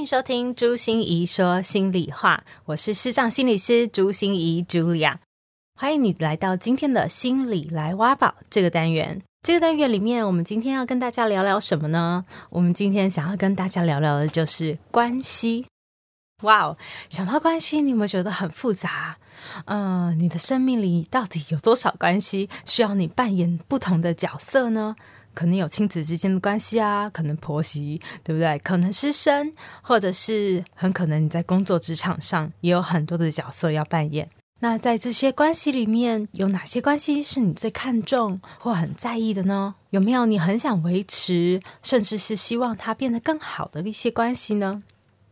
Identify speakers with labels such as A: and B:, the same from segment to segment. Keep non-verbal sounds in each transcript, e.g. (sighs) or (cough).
A: 欢迎收听朱心怡说心里话，我是视障心理师朱心怡 Julia，欢迎你来到今天的心理来挖宝这个单元。这个单元里面，我们今天要跟大家聊聊什么呢？我们今天想要跟大家聊聊的就是关系。哇哦，想到关系，你有没有觉得很复杂？嗯、你的生命里到底有多少关系需要你扮演不同的角色呢？可能有亲子之间的关系啊，可能婆媳，对不对？可能师生，或者是很可能你在工作职场上也有很多的角色要扮演。那在这些关系里面，有哪些关系是你最看重或很在意的呢？有没有你很想维持，甚至是希望它变得更好的一些关系呢？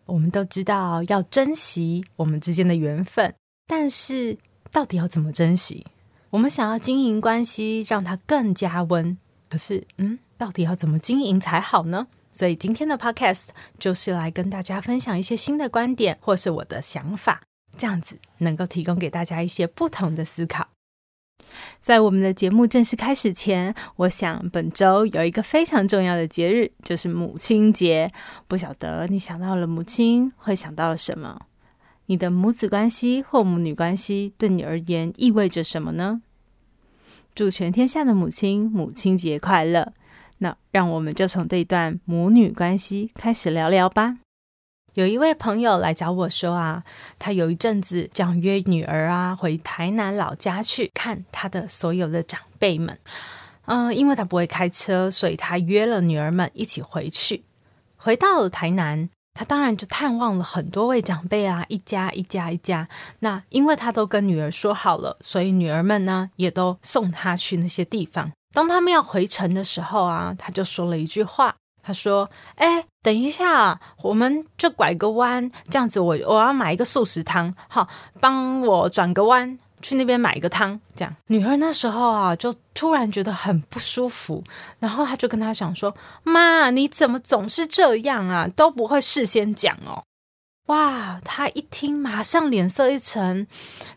A: 我们都知道要珍惜我们之间的缘分，但是到底要怎么珍惜？我们想要经营关系，让它更加温。可是，嗯，到底要怎么经营才好呢？所以今天的 podcast 就是来跟大家分享一些新的观点，或是我的想法，这样子能够提供给大家一些不同的思考。在我们的节目正式开始前，我想本周有一个非常重要的节日，就是母亲节。不晓得你想到了母亲，会想到了什么？你的母子关系或母女关系对你而言意味着什么呢？祝全天下的母亲母亲节快乐！那让我们就从这段母女关系开始聊聊吧。有一位朋友来找我说啊，他有一阵子想约女儿啊回台南老家去看他的所有的长辈们。嗯，因为他不会开车，所以他约了女儿们一起回去。回到了台南。他当然就探望了很多位长辈啊，一家一家一家。那因为他都跟女儿说好了，所以女儿们呢也都送他去那些地方。当他们要回程的时候啊，他就说了一句话，他说：“哎，等一下，我们就拐个弯，这样子我我要买一个素食汤，好，帮我转个弯。”去那边买一个汤，这样女儿那时候啊，就突然觉得很不舒服，然后她就跟他讲说：“妈，你怎么总是这样啊？都不会事先讲哦。”哇，她一听马上脸色一沉，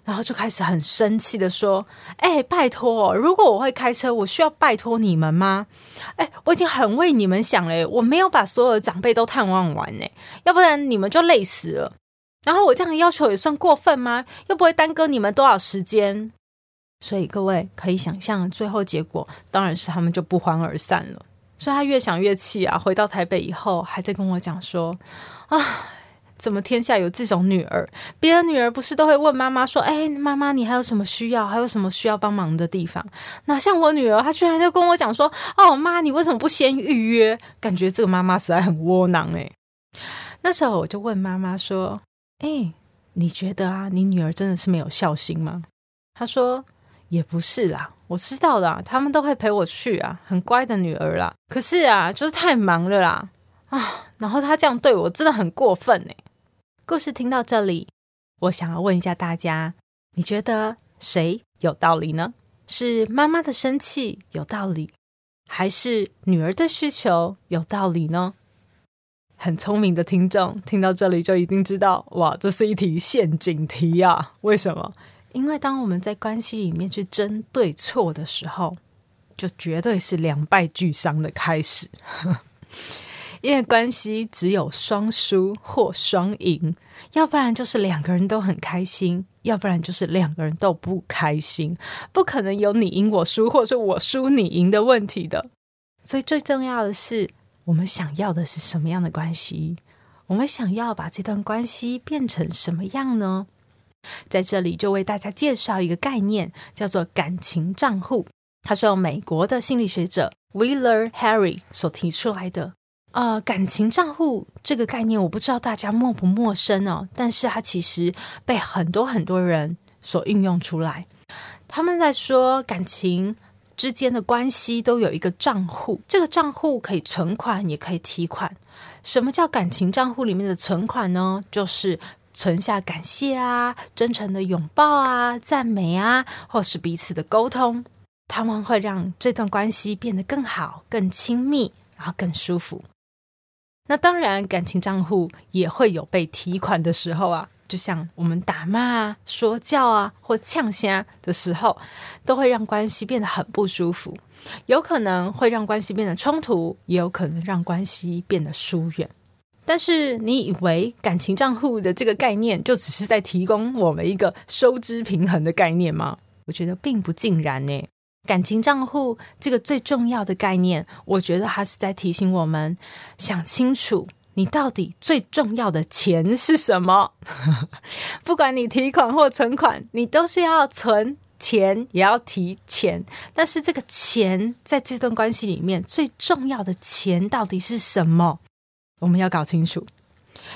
A: 然后就开始很生气的说：“哎，拜托，如果我会开车，我需要拜托你们吗？哎，我已经很为你们想了，我没有把所有的长辈都探望完呢，要不然你们就累死了。”然后我这样的要求也算过分吗？又不会耽搁你们多少时间，所以各位可以想象，最后结果当然是他们就不欢而散了。所以他越想越气啊，回到台北以后还在跟我讲说：“啊，怎么天下有这种女儿？别的女儿不是都会问妈妈说：‘哎，妈妈，你还有什么需要？还有什么需要帮忙的地方？’哪像我女儿，她居然在跟我讲说：‘哦，妈，你为什么不先预约？’感觉这个妈妈实在很窝囊哎。那时候我就问妈妈说。哎，你觉得啊，你女儿真的是没有孝心吗？她说也不是啦，我知道啦，他们都会陪我去啊，很乖的女儿啦。可是啊，就是太忙了啦，啊，然后她这样对我真的很过分呢。故事听到这里，我想要问一下大家，你觉得谁有道理呢？是妈妈的生气有道理，还是女儿的需求有道理呢？很聪明的听众听到这里就一定知道，哇，这是一题陷阱题啊！为什么？因为当我们在关系里面去争对错的时候，就绝对是两败俱伤的开始。(laughs) 因为关系只有双输或双赢，要不然就是两个人都很开心，要不然就是两个人都不开心，不可能有你赢我输，或是我输你赢的问题的。所以最重要的是。我们想要的是什么样的关系？我们想要把这段关系变成什么样呢？在这里就为大家介绍一个概念，叫做感情账户。它是由美国的心理学者 Wheeler Harry 所提出来的。呃，感情账户这个概念，我不知道大家陌不陌生哦，但是它其实被很多很多人所运用出来。他们在说感情。之间的关系都有一个账户，这个账户可以存款，也可以提款。什么叫感情账户里面的存款呢？就是存下感谢啊、真诚的拥抱啊、赞美啊，或是彼此的沟通，他们会让这段关系变得更好、更亲密，然后更舒服。那当然，感情账户也会有被提款的时候啊。就像我们打骂啊、说教啊或呛虾的时候，都会让关系变得很不舒服，有可能会让关系变得冲突，也有可能让关系变得疏远。但是，你以为感情账户的这个概念就只是在提供我们一个收支平衡的概念吗？我觉得并不尽然呢。感情账户这个最重要的概念，我觉得它是在提醒我们想清楚。你到底最重要的钱是什么？(laughs) 不管你提款或存款，你都是要存钱，也要提钱。但是这个钱在这段关系里面最重要的钱到底是什么？我们要搞清楚，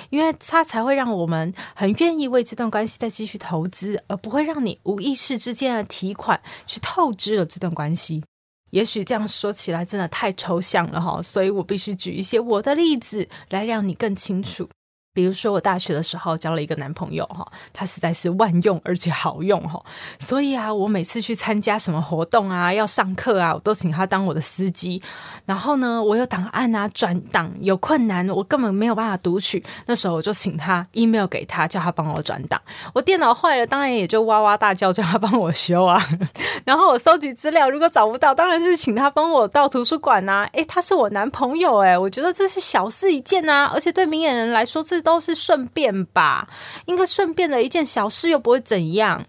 A: 因为它才会让我们很愿意为这段关系再继续投资，而不会让你无意识之间的提款去透支了这段关系。也许这样说起来真的太抽象了哈，所以我必须举一些我的例子来让你更清楚。比如说，我大学的时候交了一个男朋友哈，他实在是万用而且好用哈，所以啊，我每次去参加什么活动啊，要上课啊，我都请他当我的司机。然后呢，我有档案啊，转档有困难，我根本没有办法读取，那时候我就请他 email 给他，叫他帮我转档。我电脑坏了，当然也就哇哇大叫，叫他帮我修啊。(laughs) 然后我搜集资料，如果找不到，当然是请他帮我到图书馆呐。诶，他是我男朋友诶，我觉得这是小事一件呐，而且对明眼人来说，这都是顺便吧，应该顺便的一件小事，又不会怎样。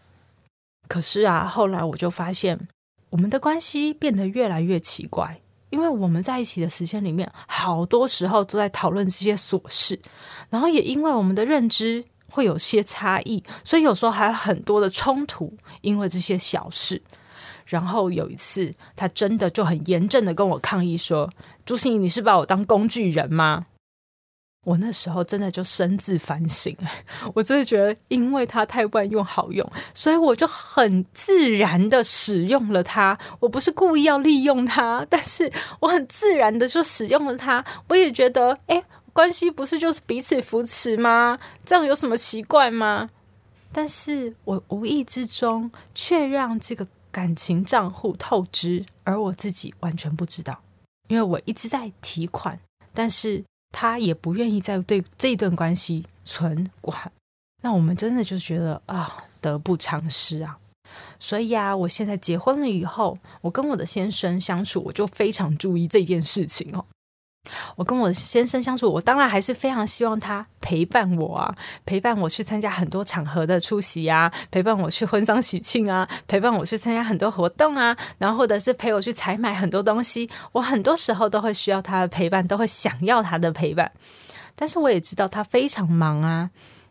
A: 可是啊，后来我就发现，我们的关系变得越来越奇怪，因为我们在一起的时间里面，好多时候都在讨论这些琐事，然后也因为我们的认知会有些差异，所以有时候还有很多的冲突，因为这些小事。然后有一次，他真的就很严正的跟我抗议说：“朱心怡，你是把我当工具人吗？”我那时候真的就深自反省，(laughs) 我真的觉得，因为它太万用好用，所以我就很自然的使用了它。我不是故意要利用它，但是我很自然的就使用了它。我也觉得，哎，关系不是就是彼此扶持吗？这样有什么奇怪吗？但是我无意之中却让这个感情账户透支，而我自己完全不知道，因为我一直在提款，但是。他也不愿意再对这段关系存管，那我们真的就觉得啊，得不偿失啊。所以啊，我现在结婚了以后，我跟我的先生相处，我就非常注意这件事情哦。我跟我先生相处，我当然还是非常希望他陪伴我啊，陪伴我去参加很多场合的出席啊，陪伴我去婚丧喜庆啊，陪伴我去参加很多活动啊，然后或者是陪我去采买很多东西。我很多时候都会需要他的陪伴，都会想要他的陪伴。但是我也知道他非常忙啊，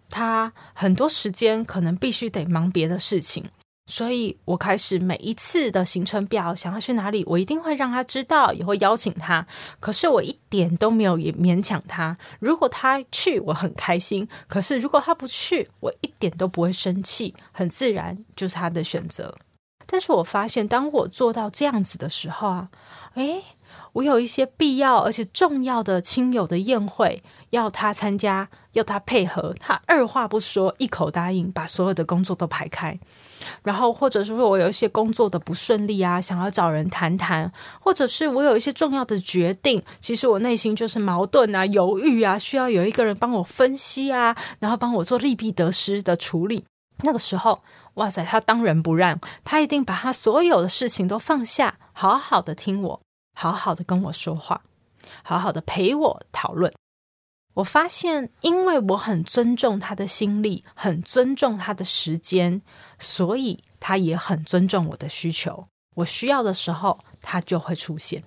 A: 他很多时间可能必须得忙别的事情。所以我开始每一次的行程表，想要去哪里，我一定会让他知道，也会邀请他。可是我一点都没有也勉强他。如果他去，我很开心；可是如果他不去，我一点都不会生气，很自然就是他的选择。但是我发现，当我做到这样子的时候啊，诶，我有一些必要而且重要的亲友的宴会要他参加，要他配合，他二话不说，一口答应，把所有的工作都排开。然后，或者是说我有一些工作的不顺利啊，想要找人谈谈，或者是我有一些重要的决定，其实我内心就是矛盾啊、犹豫啊，需要有一个人帮我分析啊，然后帮我做利弊得失的处理。那个时候，哇塞，他当仁不让，他一定把他所有的事情都放下，好好的听我，好好的跟我说话，好好的陪我讨论。我发现，因为我很尊重他的心力，很尊重他的时间，所以他也很尊重我的需求。我需要的时候，他就会出现。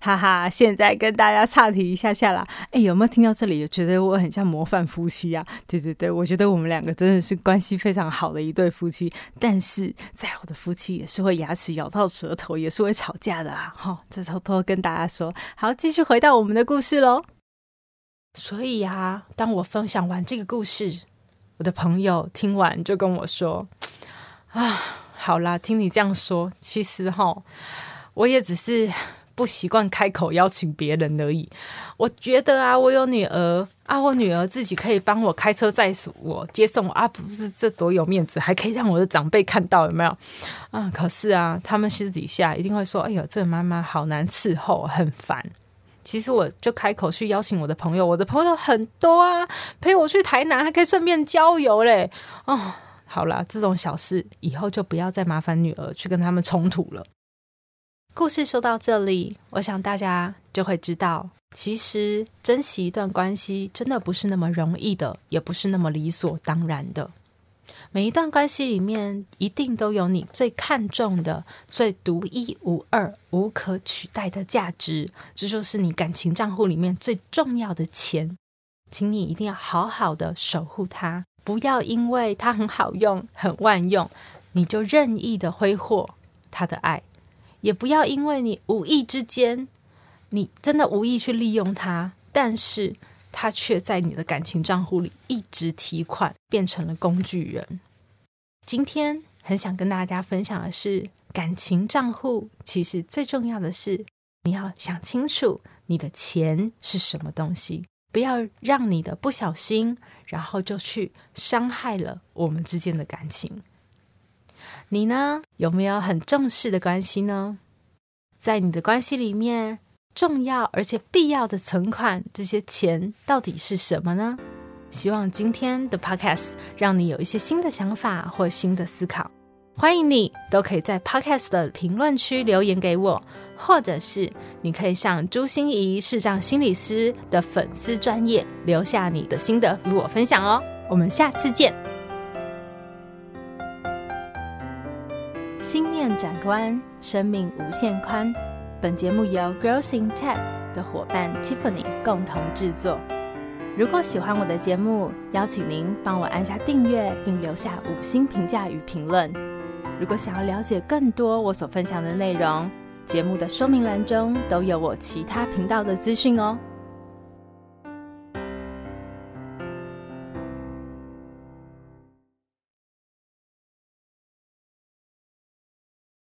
A: 哈哈，现在跟大家岔题一下下啦。哎，有没有听到这里？觉得我很像模范夫妻啊？对对对，我觉得我们两个真的是关系非常好的一对夫妻。但是，再好的夫妻也是会牙齿咬到舌头，也是会吵架的啊！好，就偷偷跟大家说。好，继续回到我们的故事喽。所以呀，当我分享完这个故事，我的朋友听完就跟我说：“ (sighs) 啊，好啦，听你这样说，其实哈，我也只是不习惯开口邀请别人而已。我觉得啊，我有女儿啊，我女儿自己可以帮我开车载我接送我啊，不是这多有面子，还可以让我的长辈看到，有没有？啊，可是啊，他们私底下一定会说：“哎呦，这个妈妈好难伺候，很烦。”其实我就开口去邀请我的朋友，我的朋友很多啊，陪我去台南，还可以顺便郊游嘞。哦，好啦，这种小事以后就不要再麻烦女儿去跟他们冲突了。故事说到这里，我想大家就会知道，其实珍惜一段关系真的不是那么容易的，也不是那么理所当然的。每一段关系里面，一定都有你最看重的、最独一无二、无可取代的价值。这就是你感情账户里面最重要的钱，请你一定要好好的守护它，不要因为它很好用、很万用，你就任意的挥霍它的爱；也不要因为你无意之间，你真的无意去利用它，但是。他却在你的感情账户里一直提款，变成了工具人。今天很想跟大家分享的是，感情账户其实最重要的是，你要想清楚你的钱是什么东西，不要让你的不小心，然后就去伤害了我们之间的感情。你呢，有没有很重视的关系呢？在你的关系里面，重要而且必要的存款，这些钱到底是什么呢？希望今天的 Podcast 让你有一些新的想法或新的思考。欢迎你都可以在 Podcast 的评论区留言给我，或者是你可以上朱心怡视障心理师的粉丝专业留下你的心得与我分享哦。我们下次见。心念转关，生命无限宽。本节目由 Growth in Tech 的伙伴 Tiffany 共同制作。如果喜欢我的节目，邀请您帮我按下订阅，并留下五星评价与评论。如果想要了解更多我所分享的内容，节目的说明栏中都有我其他频道的资讯哦。